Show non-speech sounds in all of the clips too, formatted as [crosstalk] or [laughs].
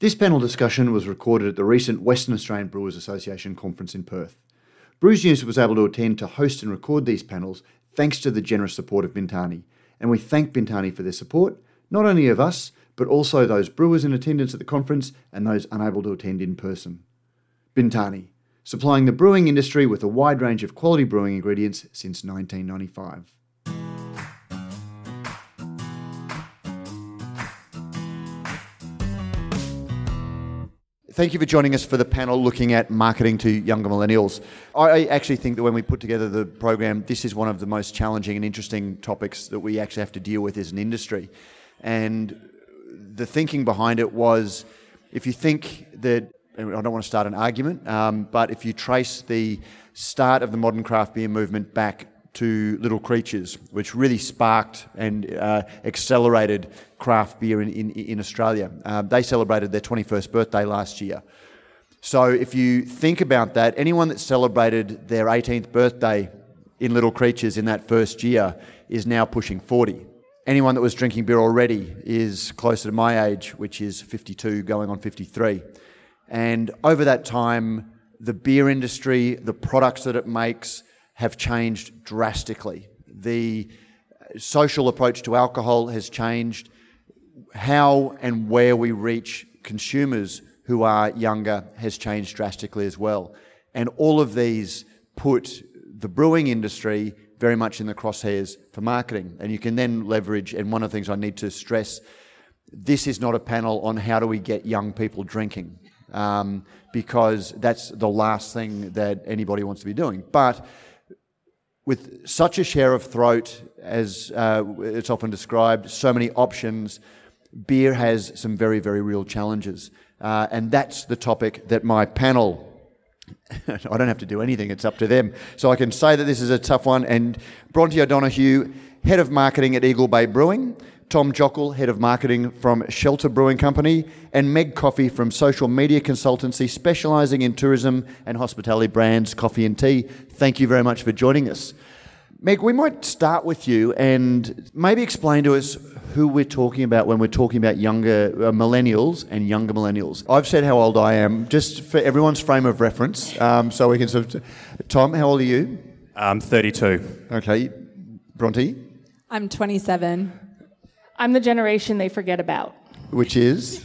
This panel discussion was recorded at the recent Western Australian Brewers Association conference in Perth. Brews News was able to attend to host and record these panels thanks to the generous support of Bintani, and we thank Bintani for their support, not only of us, but also those brewers in attendance at the conference and those unable to attend in person. Bintani, supplying the brewing industry with a wide range of quality brewing ingredients since 1995. Thank you for joining us for the panel looking at marketing to younger millennials. I actually think that when we put together the program, this is one of the most challenging and interesting topics that we actually have to deal with as an industry. And the thinking behind it was if you think that, I don't want to start an argument, um, but if you trace the start of the modern craft beer movement back to Little Creatures, which really sparked and uh, accelerated craft beer in, in, in Australia. Uh, they celebrated their 21st birthday last year. So if you think about that, anyone that celebrated their 18th birthday in Little Creatures in that first year is now pushing 40. Anyone that was drinking beer already is closer to my age, which is 52, going on 53. And over that time, the beer industry, the products that it makes, have changed drastically. The social approach to alcohol has changed. How and where we reach consumers who are younger has changed drastically as well. And all of these put the brewing industry very much in the crosshairs for marketing. And you can then leverage, and one of the things I need to stress this is not a panel on how do we get young people drinking, um, because that's the last thing that anybody wants to be doing. But with such a share of throat, as uh, it's often described, so many options, beer has some very, very real challenges. Uh, and that's the topic that my panel, [laughs] I don't have to do anything, it's up to them. So I can say that this is a tough one. And Bronte O'Donoghue, Head of Marketing at Eagle Bay Brewing, Tom Jockel, Head of Marketing from Shelter Brewing Company, and Meg Coffey from social media consultancy specialising in tourism and hospitality brands, coffee and tea. Thank you very much for joining us. Meg, we might start with you and maybe explain to us who we're talking about when we're talking about younger uh, millennials and younger millennials. I've said how old I am, just for everyone's frame of reference, um, so we can sort of. Tom, how old are you? I'm 32. Okay. Bronte? I'm 27. I'm the generation they forget about. Which is?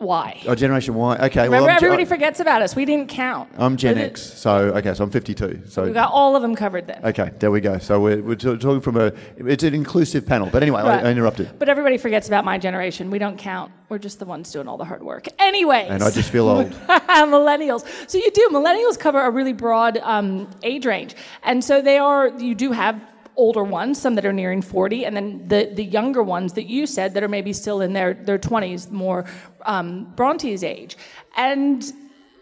Y. Oh, Generation Y. Okay. Remember, well, everybody forgets about us. We didn't count. I'm Gen X. So, okay, so I'm 52. So we got all of them covered then. Okay, there we go. So we're, we're talking from a, it's an inclusive panel. But anyway, right. I, I, interrupted. But everybody forgets about my generation. We don't count. We're just the ones doing all the hard work. Anyway. And I just feel old. [laughs] millennials. So you do. Millennials cover a really broad um, age range. And so they are, you do have older ones, some that are nearing 40, and then the, the younger ones that you said that are maybe still in their, their 20s, more um, Bronte's age. And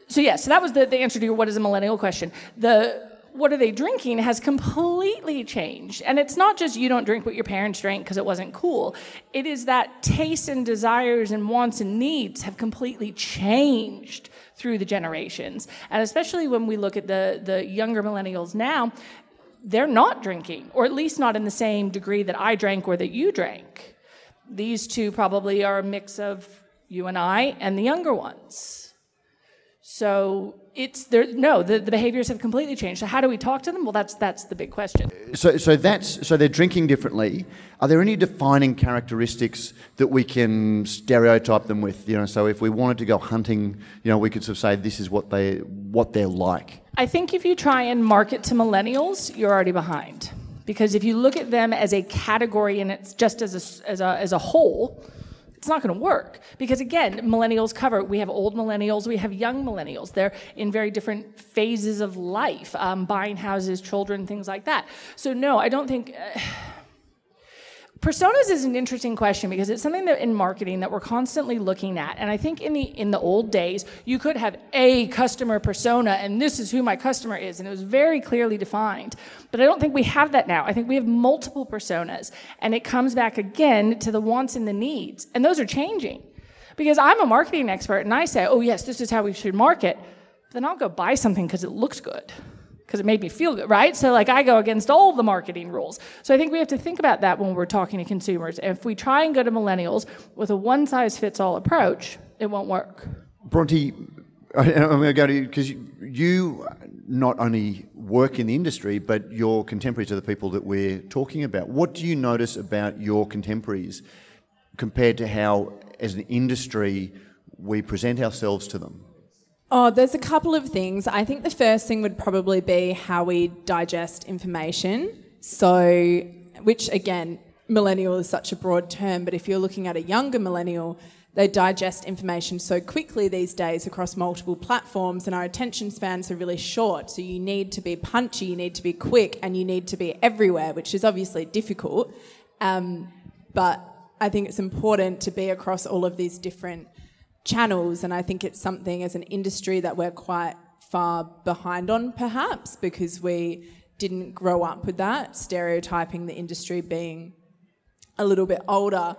so, yeah, so that was the, the answer to your what is a millennial question. The what are they drinking has completely changed. And it's not just you don't drink what your parents drank because it wasn't cool. It is that tastes and desires and wants and needs have completely changed through the generations. And especially when we look at the, the younger millennials now, they're not drinking, or at least not in the same degree that I drank or that you drank. These two probably are a mix of you and I and the younger ones. So it's there. No, the, the behaviors have completely changed. So how do we talk to them? Well, that's that's the big question. So so that's so they're drinking differently. Are there any defining characteristics that we can stereotype them with? You know, so if we wanted to go hunting, you know, we could sort of say this is what they what they're like. I think if you try and market to millennials, you're already behind. Because if you look at them as a category and it's just as a, as a, as a whole, it's not going to work. Because again, millennials cover, we have old millennials, we have young millennials. They're in very different phases of life, um, buying houses, children, things like that. So, no, I don't think. Uh, personas is an interesting question because it's something that in marketing that we're constantly looking at. And i think in the in the old days you could have a customer persona and this is who my customer is and it was very clearly defined. But i don't think we have that now. I think we have multiple personas and it comes back again to the wants and the needs and those are changing. Because i'm a marketing expert and i say oh yes this is how we should market then i'll go buy something because it looks good because it made me feel good, right? So like I go against all the marketing rules. So I think we have to think about that when we're talking to consumers. If we try and go to millennials with a one size fits all approach, it won't work. Bronte, I'm going to go to you because you not only work in the industry, but your contemporaries are the people that we're talking about. What do you notice about your contemporaries compared to how, as an industry, we present ourselves to them? Oh, there's a couple of things. I think the first thing would probably be how we digest information. So, which again, millennial is such a broad term, but if you're looking at a younger millennial, they digest information so quickly these days across multiple platforms, and our attention spans are really short. So, you need to be punchy, you need to be quick, and you need to be everywhere, which is obviously difficult. Um, but I think it's important to be across all of these different channels, and I think it's something as an industry that we're quite far behind on, perhaps, because we didn't grow up with that, stereotyping the industry being a little bit older.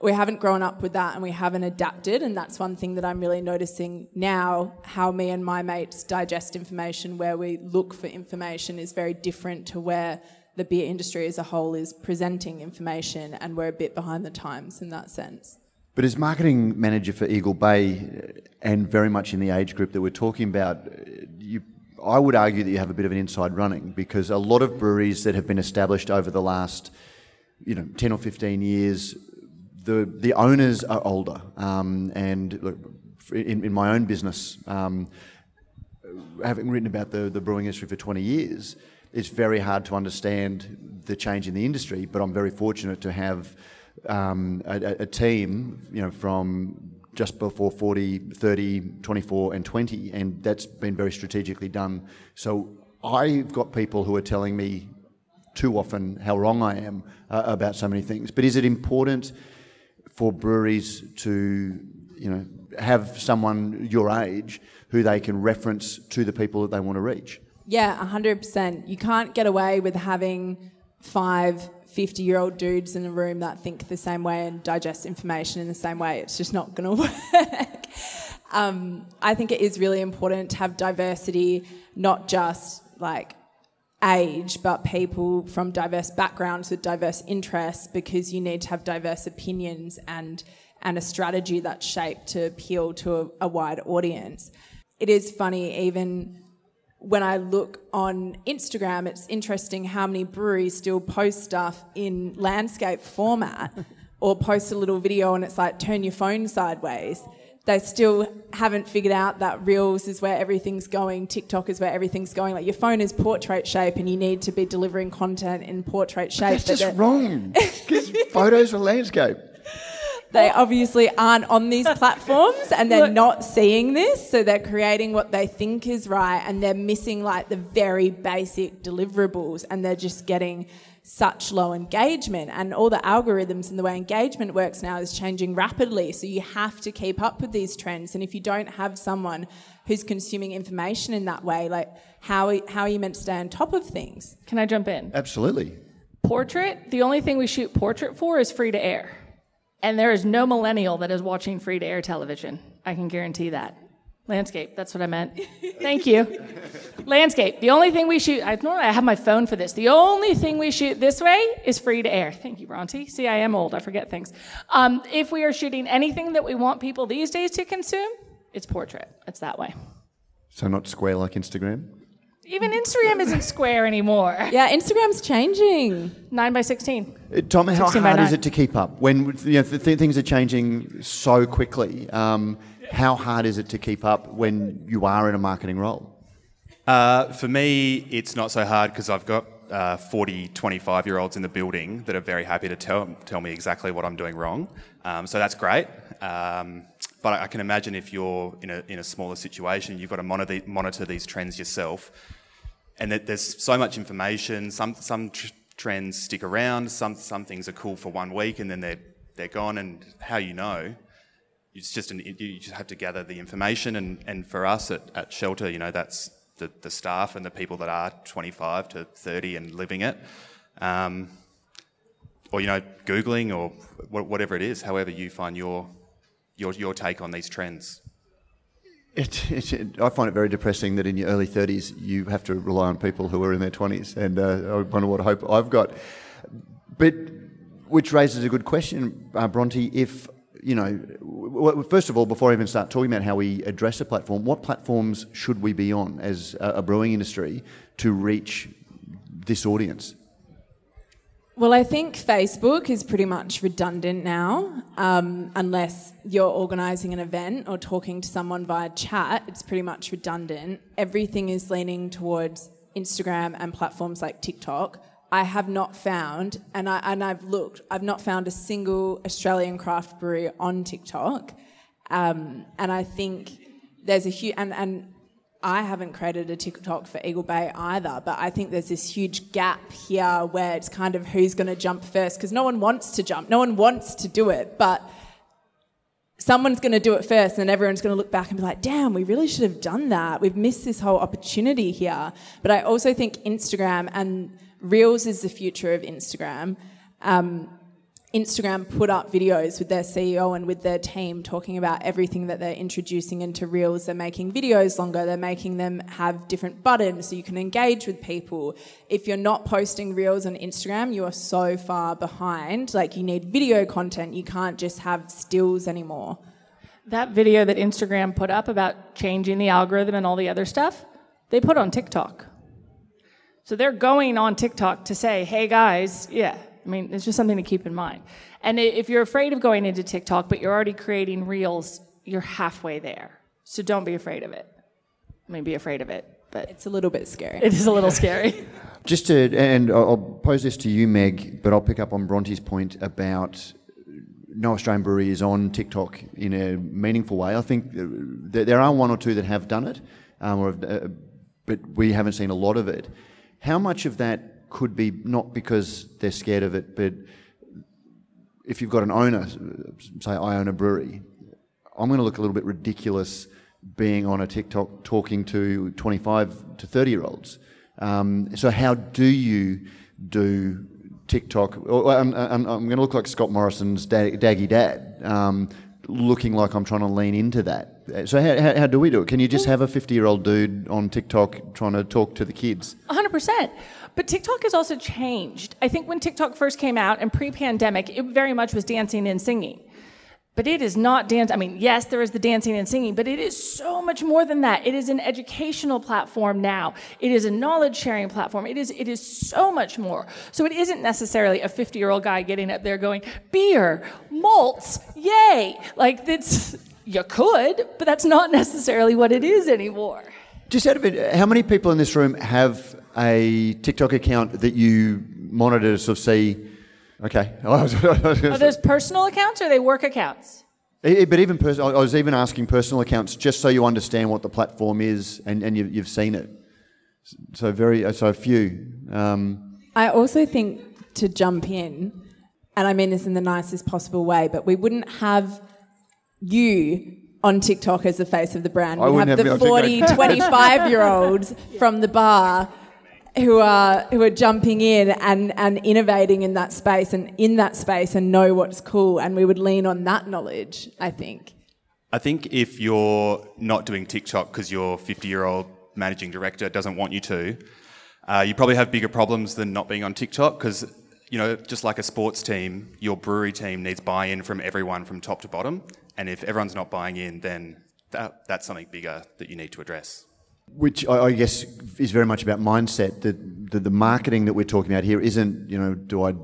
We haven't grown up with that and we haven't adapted, and that's one thing that I'm really noticing now. How me and my mates digest information, where we look for information, is very different to where the beer industry as a whole is presenting information, and we're a bit behind the times in that sense. But as marketing manager for Eagle Bay, uh, and very much in the age group that we're talking about, uh, you, I would argue that you have a bit of an inside running because a lot of breweries that have been established over the last, you know, ten or fifteen years, the the owners are older. Um, and look, in, in, my own business, um, having written about the, the brewing industry for 20 years, it's very hard to understand the change in the industry. But I'm very fortunate to have um, a, a, team, you know, from just before 40, 30, 24, and 20, and that's been very strategically done. So I've got people who are telling me too often how wrong I am uh, about so many things. But is it important for breweries to, you know, have someone your age who they can reference to the people that they want to reach? Yeah, 100%. You can't get away with having five 50 year old dudes in a room that think the same way and digest information in the same way. It's just not going [laughs] to work. um, I think it is really important to have diversity, not just like age, but people from diverse backgrounds with diverse interests, because you need to have diverse opinions and and a strategy that's shaped to appeal to a, a wide audience. It is funny, even when I look on Instagram, it's interesting how many breweries still post stuff in landscape format [laughs] or post a little video and it's like, turn your phone sideways. They still haven't figured out that Reels is where everything's going, TikTok is where everything's going. Like your phone is portrait shape and you need to be delivering content in portrait shape. But that's just wrong. [laughs] Because photos are landscape they obviously aren't on these [laughs] platforms and they're Look, not seeing this, so they're creating what they think is right and they're missing like the very basic deliverables and they're just getting such low engagement. And all the algorithms and the way engagement works now is changing rapidly so you have to keep up with these trends. And if you don't have someone who's consuming information in that way like how, how are you meant to stay on top of things? Can i jump in? Absolutely. Portrait the only thing we shoot portrait for is free to air and there is no millennial that is watching free to air television. I can guarantee that. Landscape, that's what I meant. [laughs] Thank you. Landscape. The only thing we shoot, I normally I have my phone for this. The only thing we shoot this way is free to air. Thank you, Bronte. See, I am old. I forget things. Um, if we are shooting anything that we want people these days to consume, it's portrait. It's that way. So not square like Instagram. Even Instagram isn't square anymore. [laughs] Yeah, Instagram's changing. Nine by sixteen. Uh, Tom, how hard is it to keep up when you know, th- things are changing so quickly? Um, how hard is it to keep up when you are in a marketing role? Uh, for me, it's not so hard because I've got uh, 40, 25 year olds in the building that are very happy to tell, tell me exactly what I'm doing wrong. Um, so that's great. Um, but I can imagine if you're in a, in a smaller situation, you've got to monitor, monitor these trends yourself and that there's so much information. Some some tr- trends stick around. Some some things are cool for one week and then they're they're gone. And how you know? It's just an, you just have to gather the information. And, and for us at, at Shelter, you know, that's the, the staff and the people that are 25 to 30 and living it. Um, or you know, googling or whatever it is. However you find your your your take on these trends. It, it, I find it very depressing that in your early 30s you have to rely on people who are in their 20s, and uh, I wonder what hope I've got. But which raises a good question, uh, Bronte. If you know, w- first of all, before I even start talking about how we address a platform, what platforms should we be on as a, a brewing industry to reach this audience? Well, I think Facebook is pretty much redundant now. Um, unless you're organising an event or talking to someone via chat, it's pretty much redundant. Everything is leaning towards Instagram and platforms like TikTok. I have not found, and, I, and I've looked, I've not found a single Australian craft brewery on TikTok. Um, and I think there's a huge, and, and I haven't created a TikTok for Eagle Bay either, but I think there's this huge gap here where it's kind of who's going to jump first because no one wants to jump, no one wants to do it, but someone's going to do it first, and everyone's going to look back and be like, damn, we really should have done that. We've missed this whole opportunity here. But I also think Instagram and Reels is the future of Instagram. Um, Instagram put up videos with their CEO and with their team talking about everything that they're introducing into Reels. They're making videos longer, they're making them have different buttons so you can engage with people. If you're not posting Reels on Instagram, you are so far behind. Like, you need video content, you can't just have stills anymore. That video that Instagram put up about changing the algorithm and all the other stuff, they put on TikTok. So they're going on TikTok to say, hey guys, yeah, I mean, it's just something to keep in mind. And if you're afraid of going into TikTok, but you're already creating reels, you're halfway there. So don't be afraid of it. I mean, be afraid of it, but it's a little bit scary. It is a little scary. [laughs] Just to, and I'll pose this to you, Meg, but I'll pick up on Bronte's point about no Australian brewery is on TikTok in a meaningful way. I think there are one or two that have done it, um, or, uh, but we haven't seen a lot of it. How much of that could be not because they're scared of it, but if you've got an owner, say I own a brewery, I'm going to look a little bit ridiculous being on a TikTok talking to 25 to 30 year olds. Um, so how do you do TikTok? I'm, I'm, I'm, going to look like Scott Morrison's Daggy Dad, um, looking like I'm trying to lean into that. So how, how, how do we do it? Can you just have a 50 year old dude on TikTok trying to talk to the kids? 100%. But TikTok has also changed. I think when TikTok first came out and pre pandemic, it very much was dancing and singing. But it is not dance. I mean, yes, there is the dancing and singing, but it is so much more than that. It is an educational platform now. It is a knowledge sharing platform. It is, it is so much more. So it isn't necessarily a 50 year old guy getting up there going, beer, malts, yay. Like, that's, you could, but that's not [laughs] necessarily what it is anymore. Just out of it, how many people in this room have a TikTok account that you monitor to sort of see? Okay. [laughs] Are those personal accounts or are they work accounts? But even pers- I was even asking personal accounts just so you understand what the platform is and, and you, have seen it. So very so a few. Um, I also think to jump in, and I mean this in the nicest possible way, but we wouldn't have you on TikTok as the face of the brand. We have, have the 40, 25 year olds [laughs] from the bar who are who are jumping in and, and innovating in that space and in that space and know what's cool and we would lean on that knowledge, I think. I think if you're not doing TikTok because your 50 year old managing director doesn't want you to, uh, you probably have bigger problems than not being on TikTok because you know, just like a sports team, your brewery team needs buy-in from everyone from top to bottom. And if everyone's not buying in, then that, that's something bigger that you need to address. Which I, guess is very much about mindset. That the, the marketing that we're talking about here isn't, you know, do I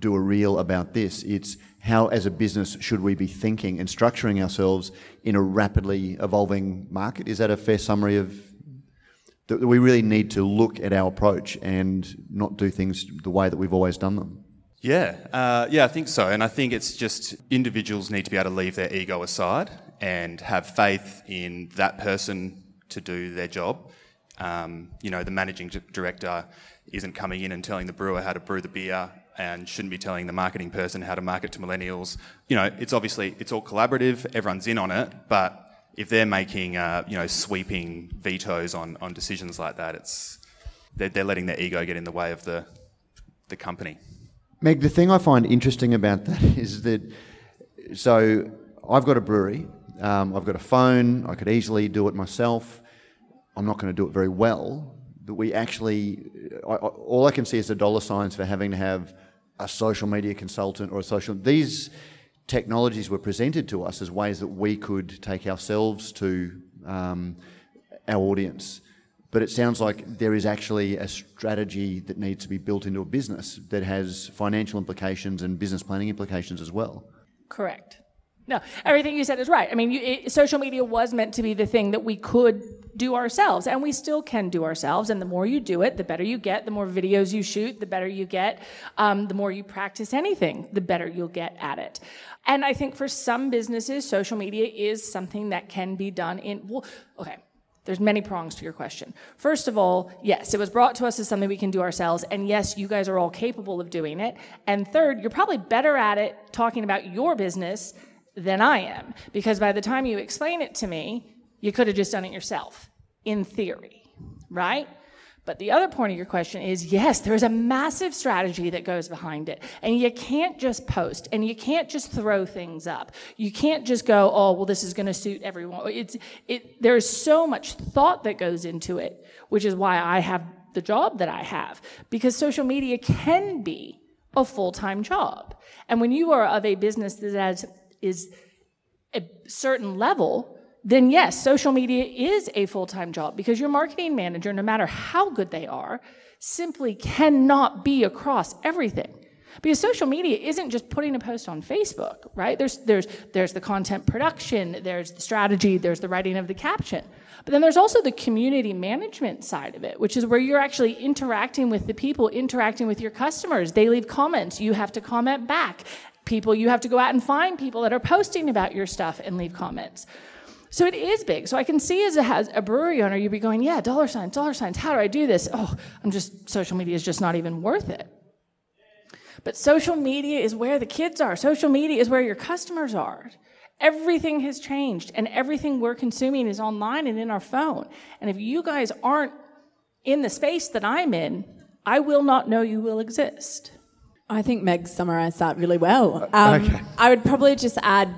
do a reel about this? It's how, as a business, should we be thinking and structuring ourselves in a rapidly evolving market? Is that a fair summary of that we really need to look at our approach and not do things the way that we've always done them? Yeah, uh, yeah, I think so. And I think it's just individuals need to be able to leave their ego aside and have faith in that person to do their job. Um, you know, the managing director isn't coming in and telling the brewer how to brew the beer and shouldn't be telling the marketing person how to market to millennials. You know, it's obviously it's all collaborative. Everyone's in on it, but if they're making uh, you know sweeping vetoes on, on decisions like that, it's they're, they're letting their ego get in the way of the the company. Meg, the thing I find interesting about that [laughs] is that so I've got a brewery. Um, I've got a phone. I could easily do it myself. I'm not going to do it very well. But we actually, I, I, all I can see is the dollar signs for having to have a social media consultant or a social. These technologies were presented to us as ways that we could take ourselves to um, our audience. But it sounds like there is actually a strategy that needs to be built into a business that has financial implications and business planning implications as well. Correct. No, everything you said is right. I mean, you, it, social media was meant to be the thing that we could do ourselves, and we still can do ourselves. And the more you do it, the better you get. The more videos you shoot, the better you get. Um, the more you practice anything, the better you'll get at it. And I think for some businesses, social media is something that can be done in. Well, okay, there's many prongs to your question. First of all, yes, it was brought to us as something we can do ourselves, and yes, you guys are all capable of doing it. And third, you're probably better at it talking about your business than I am, because by the time you explain it to me, you could have just done it yourself, in theory, right? But the other point of your question is yes, there's a massive strategy that goes behind it. And you can't just post and you can't just throw things up. You can't just go, oh, well, this is going to suit everyone. It's, it, there's so much thought that goes into it, which is why I have the job that I have. Because social media can be a full time job. And when you are of a business that has, is a certain level, then yes, social media is a full time job because your marketing manager, no matter how good they are, simply cannot be across everything. Because social media isn't just putting a post on Facebook, right? There's, there's, there's the content production, there's the strategy, there's the writing of the caption. But then there's also the community management side of it, which is where you're actually interacting with the people, interacting with your customers. They leave comments, you have to comment back. People, you have to go out and find people that are posting about your stuff and leave comments. So it is big. So I can see as a, as a brewery owner, you'd be going, yeah, dollar signs, dollar signs. How do I do this? Oh, I'm just, social media is just not even worth it. But social media is where the kids are. Social media is where your customers are. Everything has changed, and everything we're consuming is online and in our phone. And if you guys aren't in the space that I'm in, I will not know you will exist. I think Meg summarised that really well. Um, okay. I would probably just add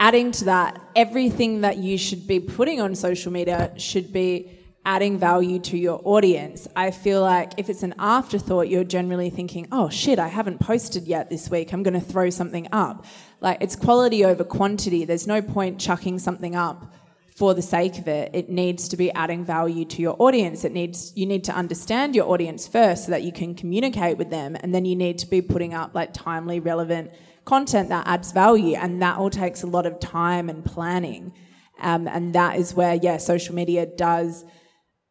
adding to that, everything that you should be putting on social media should be adding value to your audience. I feel like if it's an afterthought, you're generally thinking, oh shit, I haven't posted yet this week. I'm going to throw something up. Like it's quality over quantity. There's no point chucking something up for the sake of it. It needs to be adding value to your audience. It needs you need to understand your audience first so that you can communicate with them and then you need to be putting up like timely relevant content that adds value, and that all takes a lot of time and planning. Um, and that is where, yeah, social media does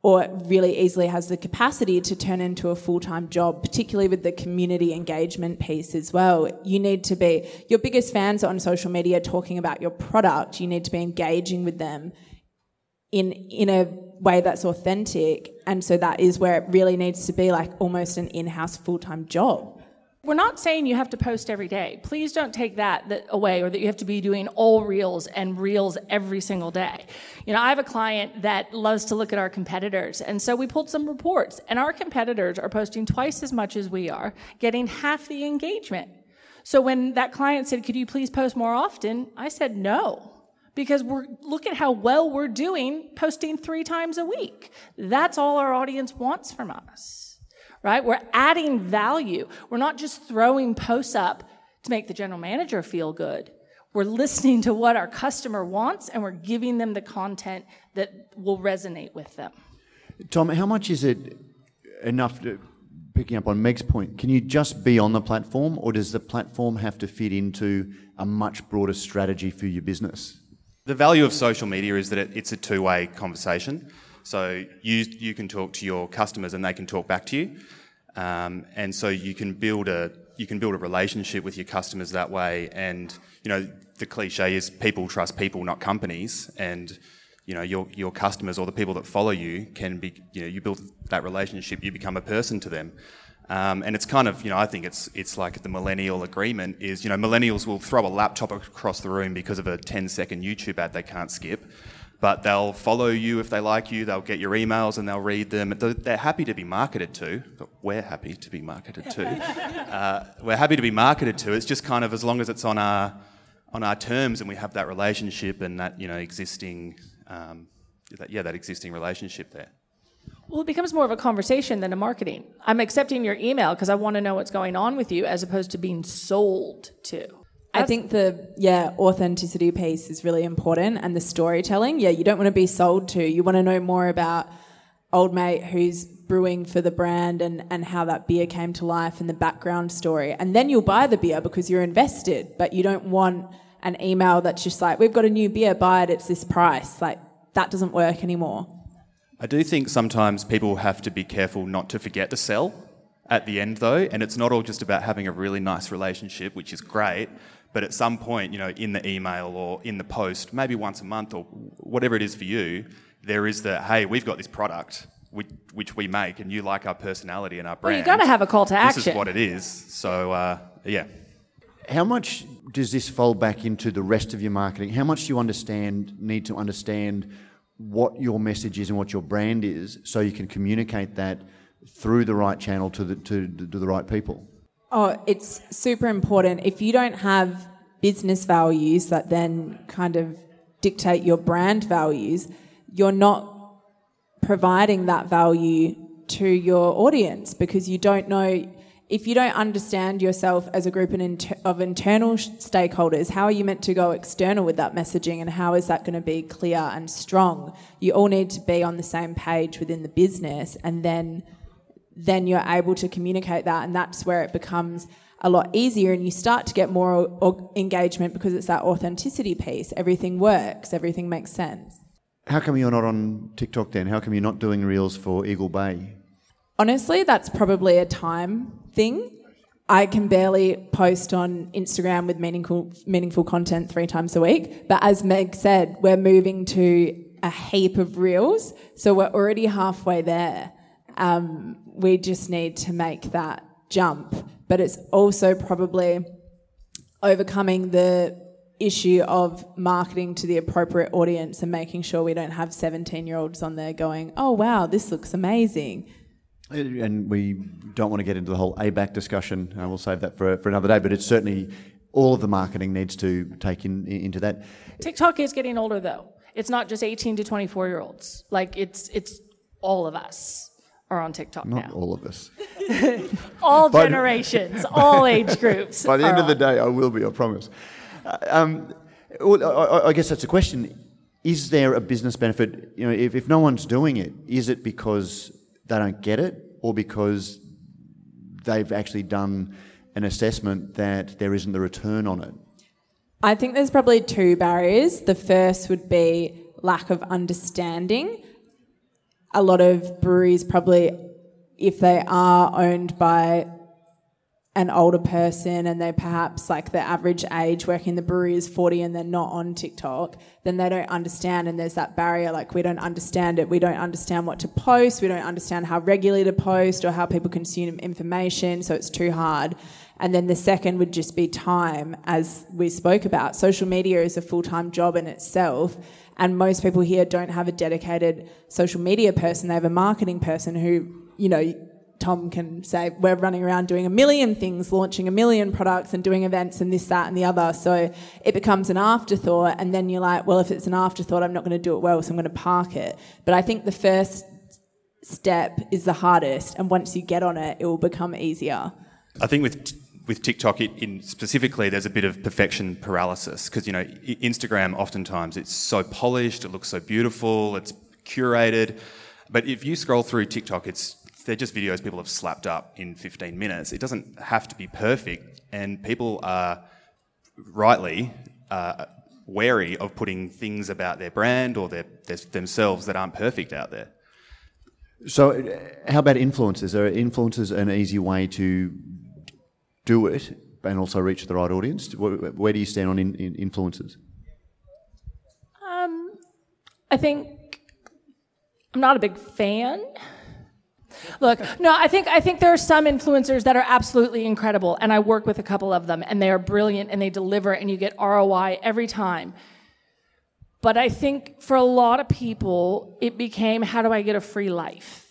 or really easily has the capacity to turn into a full time job, particularly with the community engagement piece as well. You need to be, your biggest fans on social media talking about your product, you need to be engaging with them in, in a way that's authentic. And so that is where it really needs to be like almost an in house full time job. We're not saying you have to post every day. Please don't take that, away or that you have to be doing all reels and reels every single day. You know, I have a client that loves to look at our competitors, and so we pulled some reports, and our competitors are posting twice as much as we are, getting half the engagement. So when that client said, Could you please post more often? I said, No. Because we're look at how well we're doing posting three times a week. That's all our audience wants from us right? We're adding value. We're not just throwing posts up to make the general manager feel good. We're listening to what our customer wants and we're giving them the content that will resonate with them. Tom, how much is it enough to, picking up on Meg's point, can you just be on the platform or does the platform have to fit into a much broader strategy for your business? The value of social media is that it, it's a two way conversation. So you, you can talk to your customers and they can talk back to you. Um, and so you can build a you can build a relationship with your customers that way. And you know the cliche is people trust people, not companies. And you know your your customers or the people that follow you can be you know you build that relationship. You become a person to them. Um, and it's kind of, you know, I think it's it's like the millennial agreement is, you know, millennials will throw a laptop across the room because of a 10 second YouTube ad they can't skip but they'll follow you if they like you, they'll get your emails and they'll read them. They're happy to be marketed to. We're happy to be marketed to. [laughs] uh, we're happy to be marketed to. It's just kind of as long as it's on our on our terms and we have that relationship and that you know existing um, that, yeah that existing relationship there. Well, it becomes more of a conversation than a marketing. I'm accepting your email because I want to know what's going on with you, as opposed to being sold to. I think the yeah authenticity piece is really important, and the storytelling. Yeah, you don't want to be sold to. You want to know more about old mate who's brewing for the brand and and how that beer came to life and the background story, and then you'll buy the beer because you're invested. But you don't want an email that's just like, "We've got a new beer, buy it. It's this price." Like that doesn't work anymore. I do think sometimes people have to be careful not to forget to sell at the end, though, and it's not all just about having a really nice relationship, which is great. But at some point, you know, in the email or in the post, maybe once a month or whatever it is for you, there is the hey, we've got this product which, which we make, and you like our personality and our brand. Well, you got to have a call to action. This is what it is. So uh, yeah. How much does this fold back into the rest of your marketing? How much do you understand need to understand what your message is and what your brand is, so you can communicate that through the right channel to the to, to the right people? Oh, it's super important. If you don't have business values that then kind of dictate your brand values, you're not providing that value to your audience because you don't know if you don't understand yourself as a group of internal stakeholders, how are you meant to go external with that messaging and how is that going to be clear and strong? You all need to be on the same page within the business and then then you're able to communicate that and that's where it becomes a lot easier and you start to get more engagement because it's that authenticity piece. Everything works, everything makes sense. How come you're not on TikTok then? How come you're not doing reels for Eagle Bay? Honestly, that's probably a time thing. I can barely post on Instagram with meaningful meaningful content three times a week. But as Meg said, we're moving to a heap of reels, so we're already halfway there. Um, we just need to make that jump. But it's also probably overcoming the issue of marketing to the appropriate audience and making sure we don't have 17 year olds on there going, oh, wow, this looks amazing. And we don't want to get into the whole ABAC discussion. Uh, we'll save that for, for another day, but it's certainly all of the marketing needs to take in, into that. TikTok is getting older though. It's not just 18 to 24 year olds. Like it's it's all of us are on TikTok Not now. all of us. [laughs] all generations, all [laughs] age groups. By the end of the day, I will be, I promise. Uh, um, well, I, I, guess that's a question. Is there a business benefit? You know, if, if no one's doing it, is it because they don't get it or because they've actually done an assessment that there isn't the return on it? I think there's probably two barriers. The first would be lack of understanding. A lot of breweries probably, if they are owned by an older person and they perhaps like the average age working in the brewery is 40 and they're not on TikTok, then they don't understand and there's that barrier like we don't understand it. We don't understand what to post. We don't understand how regularly to post or how people consume information. So it's too hard. And then the second would just be time, as we spoke about. Social media is a full time job in itself. And most people here don't have a dedicated social media person. They have a marketing person who, you know, Tom can say, we're running around doing a million things, launching a million products and doing events and this, that, and the other. So it becomes an afterthought. And then you're like, well, if it's an afterthought, I'm not going to do it well, so I'm going to park it. But I think the first step is the hardest. And once you get on it, it will become easier. I think with with TikTok, it, in specifically, there's a bit of perfection paralysis because you know Instagram oftentimes it's so polished, it looks so beautiful, it's curated, but if you scroll through TikTok, it's they're just videos people have slapped up in 15 minutes. It doesn't have to be perfect, and people are rightly uh, wary of putting things about their brand or their, their, themselves that aren't perfect out there. So, uh, how about influencers? Are influencers an easy way to do it and also reach the right audience? Where do you stand on in, in influencers? Um, I think I'm not a big fan. Look, no, I think I think there are some influencers that are absolutely incredible, and I work with a couple of them, and they are brilliant, and they deliver, and you get ROI every time. But I think for a lot of people, it became, how do I get a free life?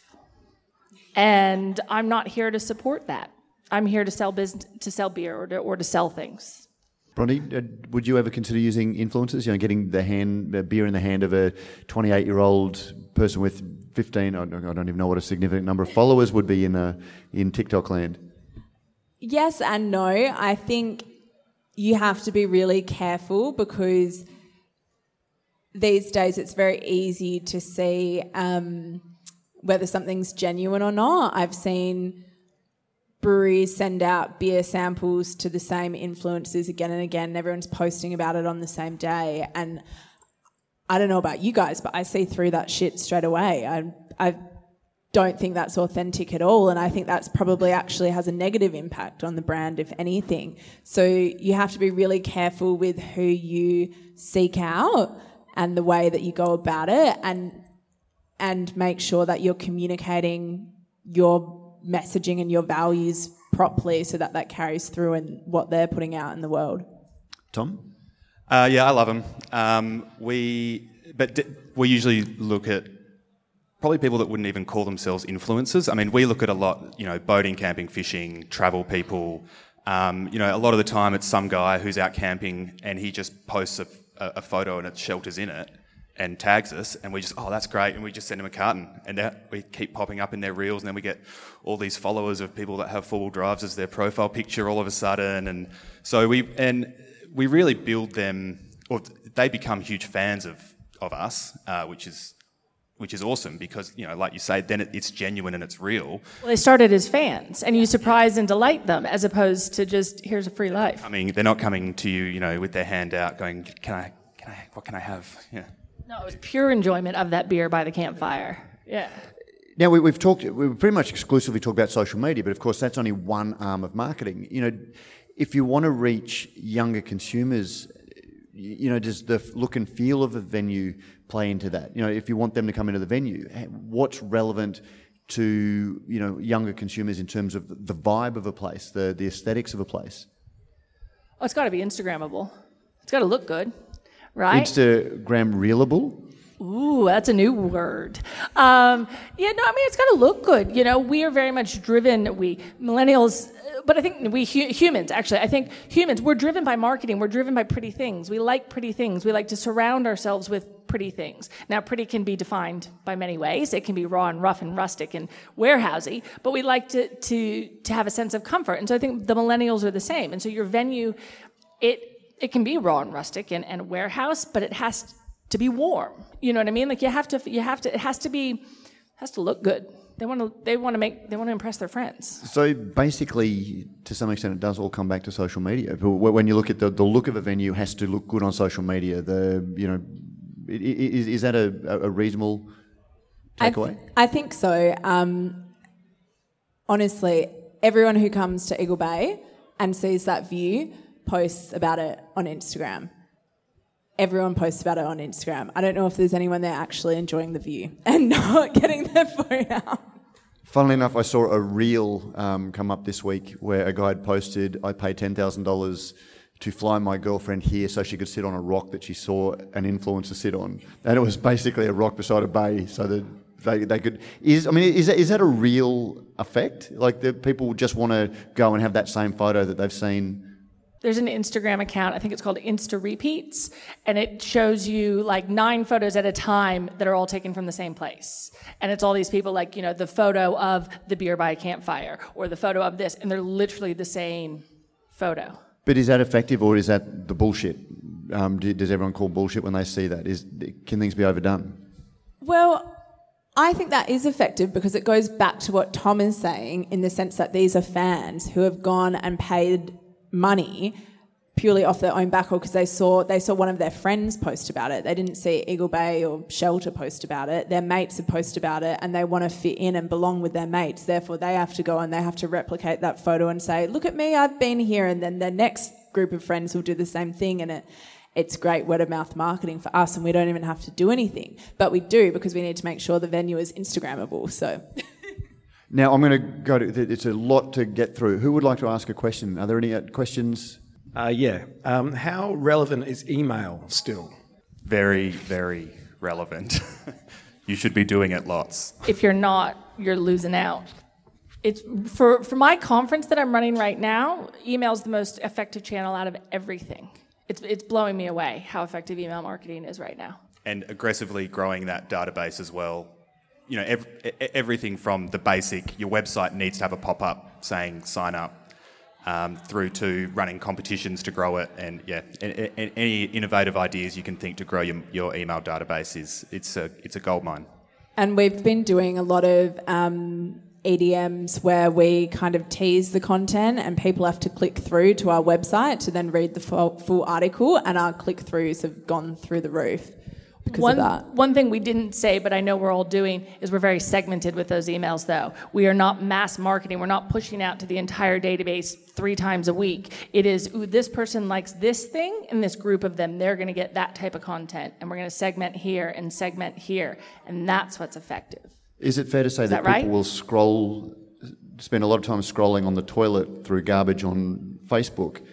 And I'm not here to support that. I'm here to sell business, to sell beer, or to, or to sell things. Bronte, uh, would you ever consider using influencers? You know, getting the hand uh, beer in the hand of a 28 year old person with 15. I don't, I don't even know what a significant number of followers would be in uh, in TikTok land. Yes and no. I think you have to be really careful because these days it's very easy to see um, whether something's genuine or not. I've seen breweries send out beer samples to the same influencers again and again, and everyone's posting about it on the same day. And I don't know about you guys, but I see through that shit straight away. I, I don't think that's authentic at all. And I think that's probably actually has a negative impact on the brand, if anything. So you have to be really careful with who you seek out and the way that you go about it and and make sure that you're communicating your messaging and your values properly so that that carries through in what they're putting out in the world. Tom? Uh, yeah, I love them. Um, we, but d- we usually look at probably people that wouldn't even call themselves influencers. I mean, we look at a lot, you know, boating, camping, fishing, travel people. Um, you know, a lot of the time it's some guy who's out camping and he just posts a, a, a photo and it shelters in it and tags us, and we just, oh, that's great, and we just send them a carton, and that, we keep popping up in their reels, and then we get all these followers of people that have four-wheel drives as their profile picture all of a sudden, and so we and we really build them, or they become huge fans of of us, uh, which is which is awesome because you know, like you say, then it, it's genuine and it's real. Well, they started as fans, and you surprise and delight them, as opposed to just here's a free life. I mean, they're not coming to you, you know, with their hand out, going, "Can I? Can I? What can I have?" Yeah. No, it was pure enjoyment of that beer by the campfire. Yeah. Now we, we've talked, we've pretty much exclusively talked about social media, but of course that's only one arm of marketing. You know, if you want to reach younger consumers, you know, does the look and feel of a venue play into that? You know, if you want them to come into the venue, what's relevant to you know younger consumers in terms of the vibe of a place, the the aesthetics of a place? Oh, it's got to be Instagrammable. It's got to look good, right? Instagram reelable. Ooh, that's a new word. Um, yeah, no, I mean it's got to look good. You know, we are very much driven. We millennials, but I think we hu- humans actually. I think humans we're driven by marketing. We're driven by pretty things. We like pretty things. We like to surround ourselves with pretty things. Now, pretty can be defined by many ways. It can be raw and rough and rustic and warehousey, but we like to to to have a sense of comfort. And so I think the millennials are the same. And so your venue, it it can be raw and rustic and, and warehouse, but it has to be warm. You know what I mean? Like you have to, you have to, it has to be, has to look good. They want to, they want to make, they want to impress their friends. So basically, to some extent, it does all come back to social media. When you look at the, the look of a venue, has to look good on social media. The you know, is, is that a, a reasonable takeaway? I, th- I think so. Um, honestly, everyone who comes to Eagle Bay and sees that view posts about it on Instagram everyone posts about it on Instagram. I don't know if there's anyone there actually enjoying the view [laughs] and not getting their phone out. Funnily enough, I saw a reel um, come up this week where a guy had posted, I paid $10,000 to fly my girlfriend here so she could sit on a rock that she saw an influencer sit on. And it was basically a rock beside a bay so that they, they could. Is, I mean, is that, is that a real effect? Like, the people just want to go and have that same photo that they've seen there's an Instagram account, I think it's called Insta Repeats, and it shows you like nine photos at a time that are all taken from the same place. And it's all these people, like, you know, the photo of the beer by a campfire or the photo of this, and they're literally the same photo. But is that effective or is that the bullshit? Um, does everyone call bullshit when they see that? Is, can things be overdone? Well, I think that is effective because it goes back to what Tom is saying in the sense that these are fans who have gone and paid money purely off their own back or because they saw they saw one of their friends post about it. They didn't see Eagle Bay or Shelter post about it. Their mates have post about it and they want to fit in and belong with their mates. Therefore they have to go and they have to replicate that photo and say, Look at me, I've been here and then their next group of friends will do the same thing and it it's great word of mouth marketing for us and we don't even have to do anything. But we do because we need to make sure the venue is Instagrammable. So [laughs] Now, I'm going to go to, it's a lot to get through. Who would like to ask a question? Are there any uh, questions? Uh, yeah. Um, how relevant is email still? Very, very relevant. [laughs] you should be doing it lots. If you're not, you're losing out. It's for for my conference that I'm running right now. Email is the most effective channel out of everything. It's it's blowing me away how effective email marketing is right now. and aggressively growing that database as well. You know, ev- everything from the basic, your website needs to have a pop up saying sign up, um, through to running competitions to grow it, and yeah, any innovative ideas you can think to grow your, your email database is it's a it's a gold mine. And we've been doing a lot of um, EDMs where we kind of tease the content and people have to click through to our website to then read the full, full article, and our click throughs have gone through the roof because one, of that. One thing we didn't say, but I know we're all doing, is we're very segmented with those emails, though. We are not mass marketing. We're not pushing out to the entire database three times a week. It is, ooh, this person likes this thing, and this group of them, they're going to get that type of content. And we're going to segment here and segment here. And that's what's effective. Is it fair to say that, that right? people will scroll, spend a lot of time scrolling on the toilet through garbage on Facebook,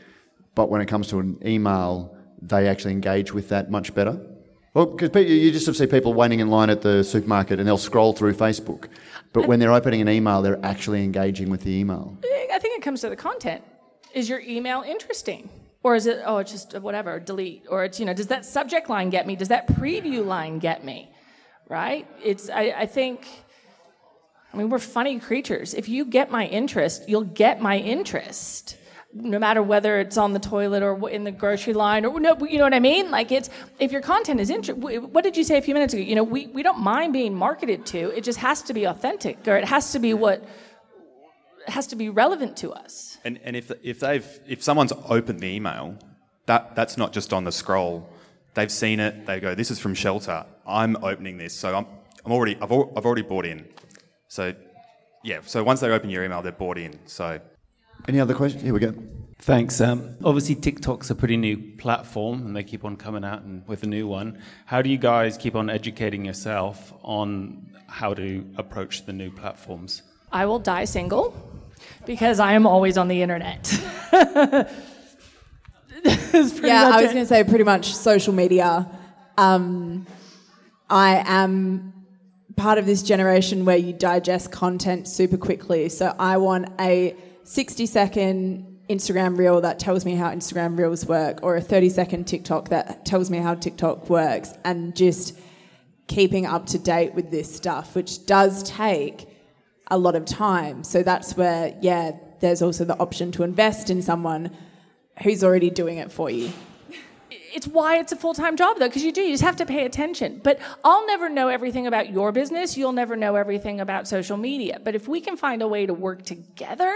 but when it comes to an email, they actually engage with that much better? Well, because you just see people waiting in line at the supermarket and they'll scroll through Facebook, but when they're opening an email, they're actually engaging with the email. I think it comes to the content. Is your email interesting? Or is it, oh, it's just whatever, delete? Or it's, you know, does that subject line get me? Does that preview line get me? Right? It's, I, I think, I mean, we're funny creatures. If you get my interest, you'll get my interest. No matter whether it's on the toilet or in the grocery line or no, you know what I mean? Like it's if your content is interesting. What did you say a few minutes ago? You know, we, we don't mind being marketed to. It just has to be authentic, or it has to be what has to be relevant to us. And and if if they've if someone's opened the email, that that's not just on the scroll. They've seen it. They go, "This is from Shelter. I'm opening this, so I'm I'm already I've al- I've already bought in." So yeah, so once they open your email, they're bought in. So Any other questions? Here we go. Thanks. Um, obviously, TikTok's a pretty new platform, and they keep on coming out and with a new one. How do you guys keep on educating yourself on how to approach the new platforms? I will die single because I am always on the internet. [laughs] Yeah, I was going to say pretty much social media. Um, I am part of this generation where you digest content super quickly. So I want a 60 second Instagram reel that tells me how Instagram reels work, or a 30 second TikTok that tells me how TikTok works, and just keeping up to date with this stuff, which does take a lot of time. So that's where, yeah, there's also the option to invest in someone who's already doing it for you. it's why it's a full-time job though because you do you just have to pay attention but i'll never know everything about your business you'll never know everything about social media but if we can find a way to work together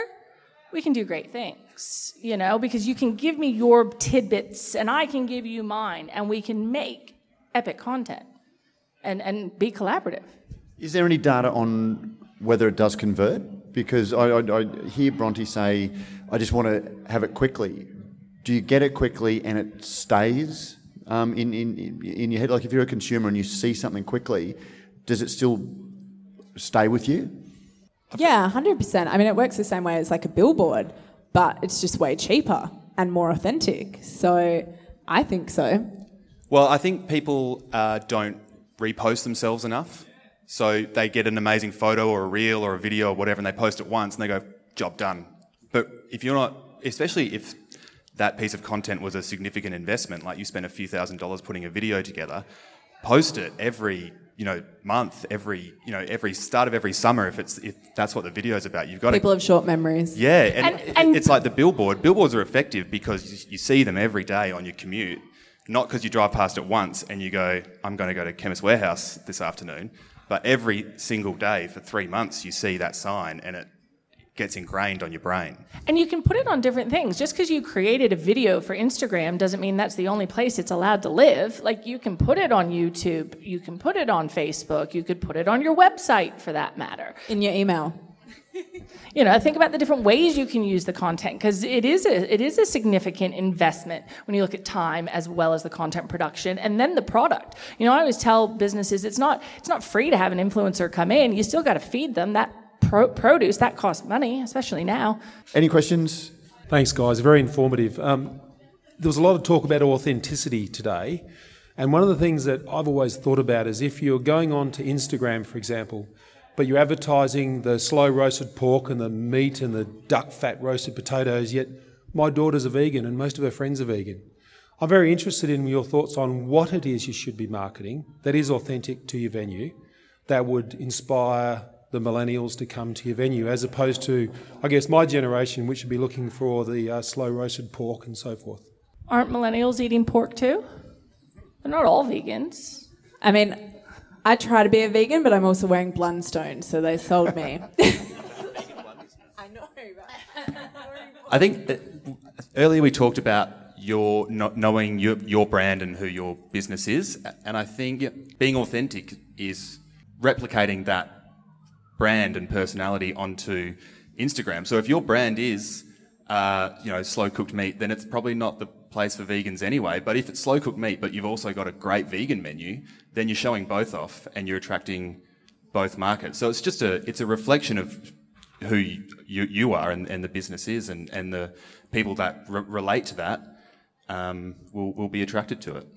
we can do great things you know because you can give me your tidbits and i can give you mine and we can make epic content and and be collaborative Is there any data on whether it does convert? Because I, I, I hear Bronte say, I just want to have it quickly. Do you get it quickly and it stays um, in, in, in your head? Like if you're a consumer and you see something quickly, does it still stay with you? Yeah, 100%. I mean, it works the same way as like a billboard, but it's just way cheaper and more authentic. So I think so. Well, I think people uh, don't repost themselves enough. So they get an amazing photo or a reel or a video or whatever, and they post it once and they go, job done. But if you're not, especially if that piece of content was a significant investment, like you spent a few thousand dollars putting a video together, post it every you know month, every you know every start of every summer if it's if that's what the video is about. You've got People to have short memories. yeah, and, And- and- it's like the billboard. Billboards are effective because you, you see them every day on your commute, not because you drive past it once and you go, "I'm going to go to Chemist Warehouse this afternoon," but every single day for three months you see that sign and it gets ingrained on your brain. And you can put it on different things. Just because you created a video for Instagram doesn't mean that's the only place it's allowed to live. Like you can put it on YouTube, you can put it on Facebook, you could put it on your website for that matter. In your email. [laughs] You know, think about the different ways you can use the content because it is a it is a significant investment when you look at time as well as the content production and then the product. You know, I always tell businesses it's not it's not free to have an influencer come in. You still got to feed them that pro- produce that costs money, especially now. Any questions? Thanks, guys. Very informative. Um, there was a lot of talk about authenticity today. And one of the things that I've always thought about is if you're going on to Instagram, for example, but you're advertising the slow roasted pork and the meat and the duck fat roasted potatoes, yet my daughter's a vegan and most of her friends are vegan. I'm very interested in your thoughts on what it is you should be marketing that is authentic to your venue, that would inspire the millennials to come to your venue, as opposed to, I guess, my generation, which would be looking for the uh, slow roasted pork and so forth. Aren't millennials eating pork too? They're not all vegans. I mean, I try to be a vegan, but I'm also wearing Blundstone, so they sold me. [laughs] I know, I think that earlier we talked about your not knowing your, your brand and who your business is, and I think being authentic is replicating that brand and personality onto Instagram. So if your brand is uh, you know slow cooked meat, then it's probably not the place for vegans anyway. But if it's slow cooked meat, but you've also got a great vegan menu, then you're showing both off and you're attracting both markets. So it's just a it's a reflection of who you, you, are and, and the business is, and, and the people that re- relate to that um, will, will be attracted to it.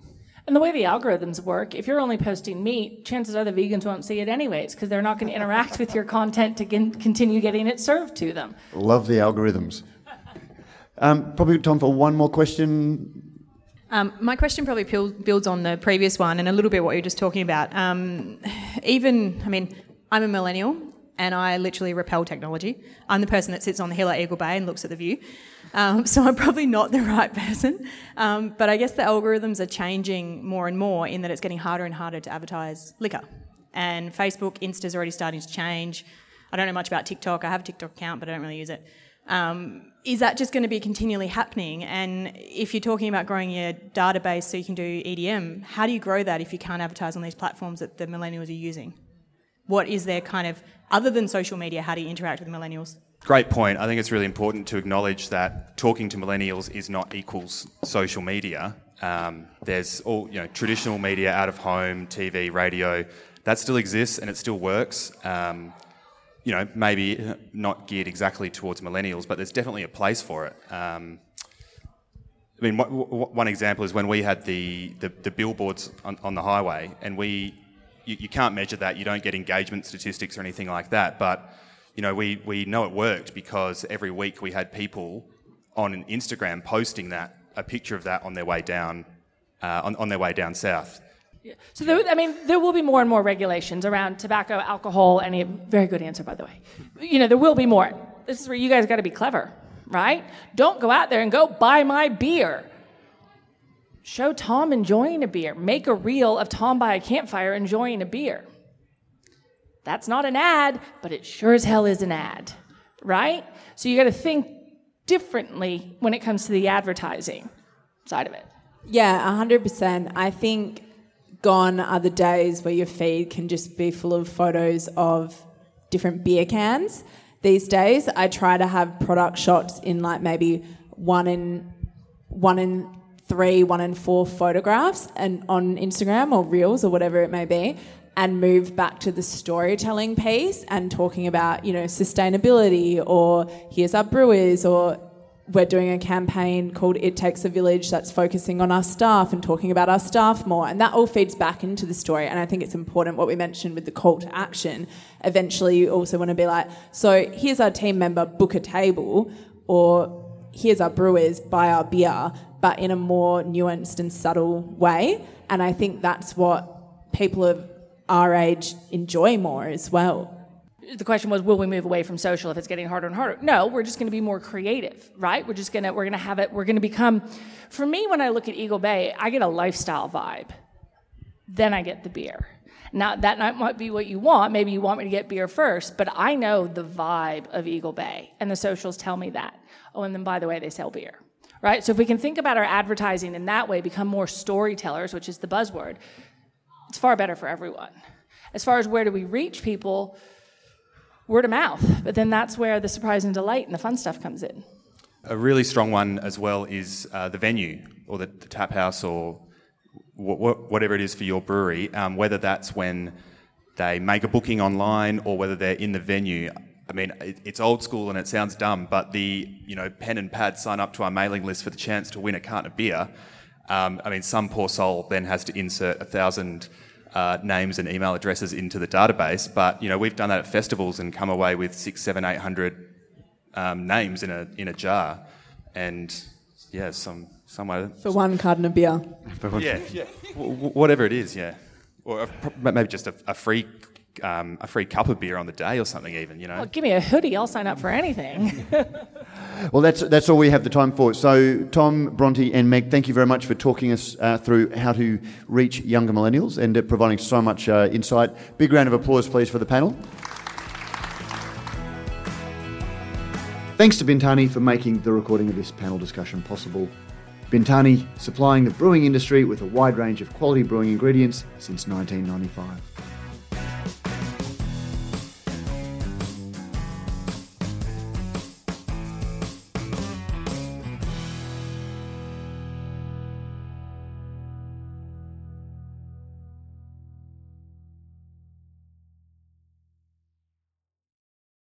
And the way the algorithms work, if you're only posting meat, chances are the vegans won't see it anyways because they're not going to interact with your content to gen- continue getting it served to them. Love the algorithms. Um, probably time for one more question. Um, my question probably builds on the previous one and a little bit what you're just talking about. Um, even, I mean, I'm a millennial and I literally repel technology. I'm the person that sits on the hill at Eagle Bay and looks at the view. Um, so I'm probably not the right person. Um, but I guess the algorithms are changing more and more in that it's getting harder and harder to advertise liquor. And Facebook, Insta's already starting to change. I don't know much about TikTok. I have a TikTok account, but I don't really use it. Um, is that just going to be continually happening? And if you're talking about growing your database so you can do EDM, how do you grow that if you can't advertise on these platforms that the millennials are using? What is their kind of, other than social media, how do you interact with millennials? Great point. I think it's really important to acknowledge that talking to millennials is not equals social media. Um, there's all you know traditional media, out of home, TV, radio, that still exists and it still works. Um, you know, maybe not geared exactly towards millennials, but there's definitely a place for it. Um, I mean, one example is when we had the, the, the billboards on, on, the highway, and we, you, you, can't measure that, you don't get engagement statistics or anything like that, but you know, we, we know it worked because every week we had people on Instagram posting that, a picture of that on their way down, uh, on, on their way down south. Yeah. So, there, I mean, there will be more and more regulations around tobacco, alcohol, any. Very good answer, by the way. You know, there will be more. This is where you guys got to be clever, right? Don't go out there and go buy my beer. Show Tom enjoying a beer. Make a reel of Tom by a campfire enjoying a beer. That's not an ad, but it sure as hell is an ad, right? So you got to think differently when it comes to the advertising side of it. Yeah, 100%. I think gone are the days where your feed can just be full of photos of different beer cans. These days, I try to have product shots in like maybe one in one in three, one in four photographs and on Instagram or Reels or whatever it may be, and move back to the storytelling piece and talking about, you know, sustainability or here's our brewers or we're doing a campaign called It Takes a Village that's focusing on our staff and talking about our staff more. And that all feeds back into the story. And I think it's important what we mentioned with the call to action. Eventually, you also want to be like, so here's our team member, book a table, or here's our brewers, buy our beer, but in a more nuanced and subtle way. And I think that's what people of our age enjoy more as well. The question was, will we move away from social if it's getting harder and harder? No, we're just going to be more creative, right? We're just going to we're going to have it. We're going to become. For me, when I look at Eagle Bay, I get a lifestyle vibe. Then I get the beer. Now that might be what you want. Maybe you want me to get beer first, but I know the vibe of Eagle Bay, and the socials tell me that. Oh, and then by the way, they sell beer, right? So if we can think about our advertising in that way, become more storytellers, which is the buzzword, it's far better for everyone. As far as where do we reach people, word of mouth. But then that's where the surprise and delight and the fun stuff comes in. A really strong one as well is uh, the venue or the, the tap house or whatever it is for your brewery, um, whether that's when they make a booking online or whether they're in the venue. I mean, it's old school and it sounds dumb, but the you know pen and pad sign up to our mailing list for the chance to win a carton of beer. Um, I mean, some poor soul then has to insert a thousand uh, names and email addresses into the database. But you know, we've done that at festivals and come away with six, seven, eight hundred um, names in a in a jar, and yeah, some somewhere For one carton of beer. [laughs] yeah, yeah, w- w- whatever it is, yeah, or a, maybe just a, a free. Um, a free cup of beer on the day or something, even you know. Well, give me a hoodie. I'll sign up for anything. [laughs] Well, that's that's all we have the time for. So, Tom, Bronte, and Meg, thank you very much for talking us uh, through how to reach younger millennials and uh, providing so much uh, insight. Big round of applause, please, for the panel. Thanks to Bintani for making the recording of this panel discussion possible. Bintani supplying the brewing industry with a wide range of quality brewing ingredients since 1995.